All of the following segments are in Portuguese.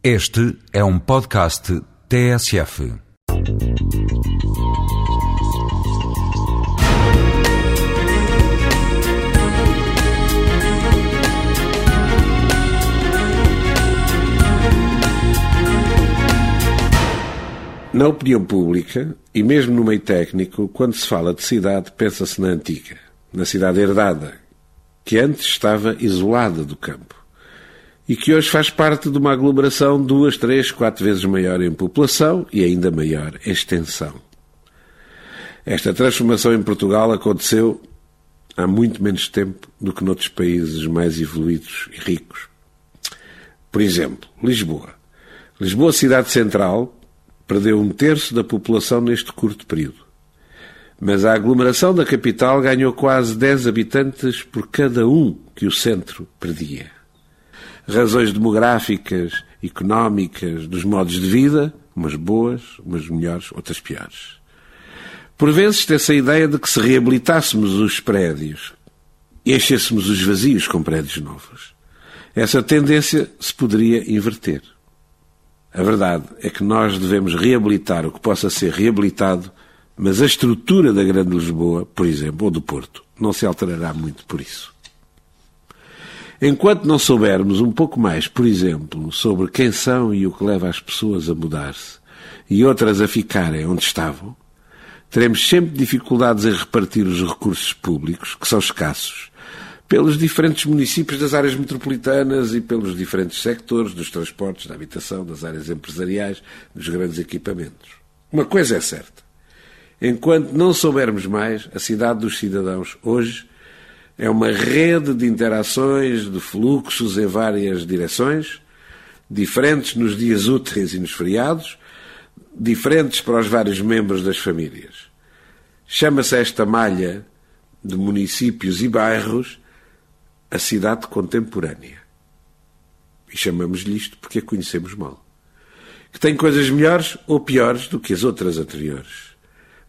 Este é um podcast TSF. Na opinião pública, e mesmo no meio técnico, quando se fala de cidade, pensa-se na antiga, na cidade herdada, que antes estava isolada do campo e que hoje faz parte de uma aglomeração duas, três, quatro vezes maior em população e ainda maior em extensão. Esta transformação em Portugal aconteceu há muito menos tempo do que noutros países mais evoluídos e ricos. Por exemplo, Lisboa. Lisboa, cidade central, perdeu um terço da população neste curto período. Mas a aglomeração da capital ganhou quase 10 habitantes por cada um que o centro perdia razões demográficas, económicas, dos modos de vida, umas boas, umas melhores, outras piores. Por vezes tem-se a ideia de que se reabilitássemos os prédios e enchêssemos os vazios com prédios novos. Essa tendência se poderia inverter. A verdade é que nós devemos reabilitar o que possa ser reabilitado, mas a estrutura da Grande Lisboa, por exemplo, ou do Porto, não se alterará muito por isso. Enquanto não soubermos um pouco mais, por exemplo, sobre quem são e o que leva as pessoas a mudar-se e outras a ficarem onde estavam, teremos sempre dificuldades em repartir os recursos públicos, que são escassos, pelos diferentes municípios das áreas metropolitanas e pelos diferentes sectores dos transportes, da habitação, das áreas empresariais, dos grandes equipamentos. Uma coisa é certa. Enquanto não soubermos mais, a cidade dos cidadãos hoje é uma rede de interações, de fluxos em várias direções, diferentes nos dias úteis e nos feriados, diferentes para os vários membros das famílias. Chama-se esta malha de municípios e bairros a cidade contemporânea. E chamamos-lhe isto porque a conhecemos mal. Que tem coisas melhores ou piores do que as outras anteriores,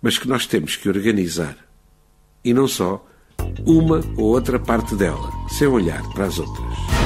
mas que nós temos que organizar. E não só uma ou outra parte dela, sem olhar para as outras.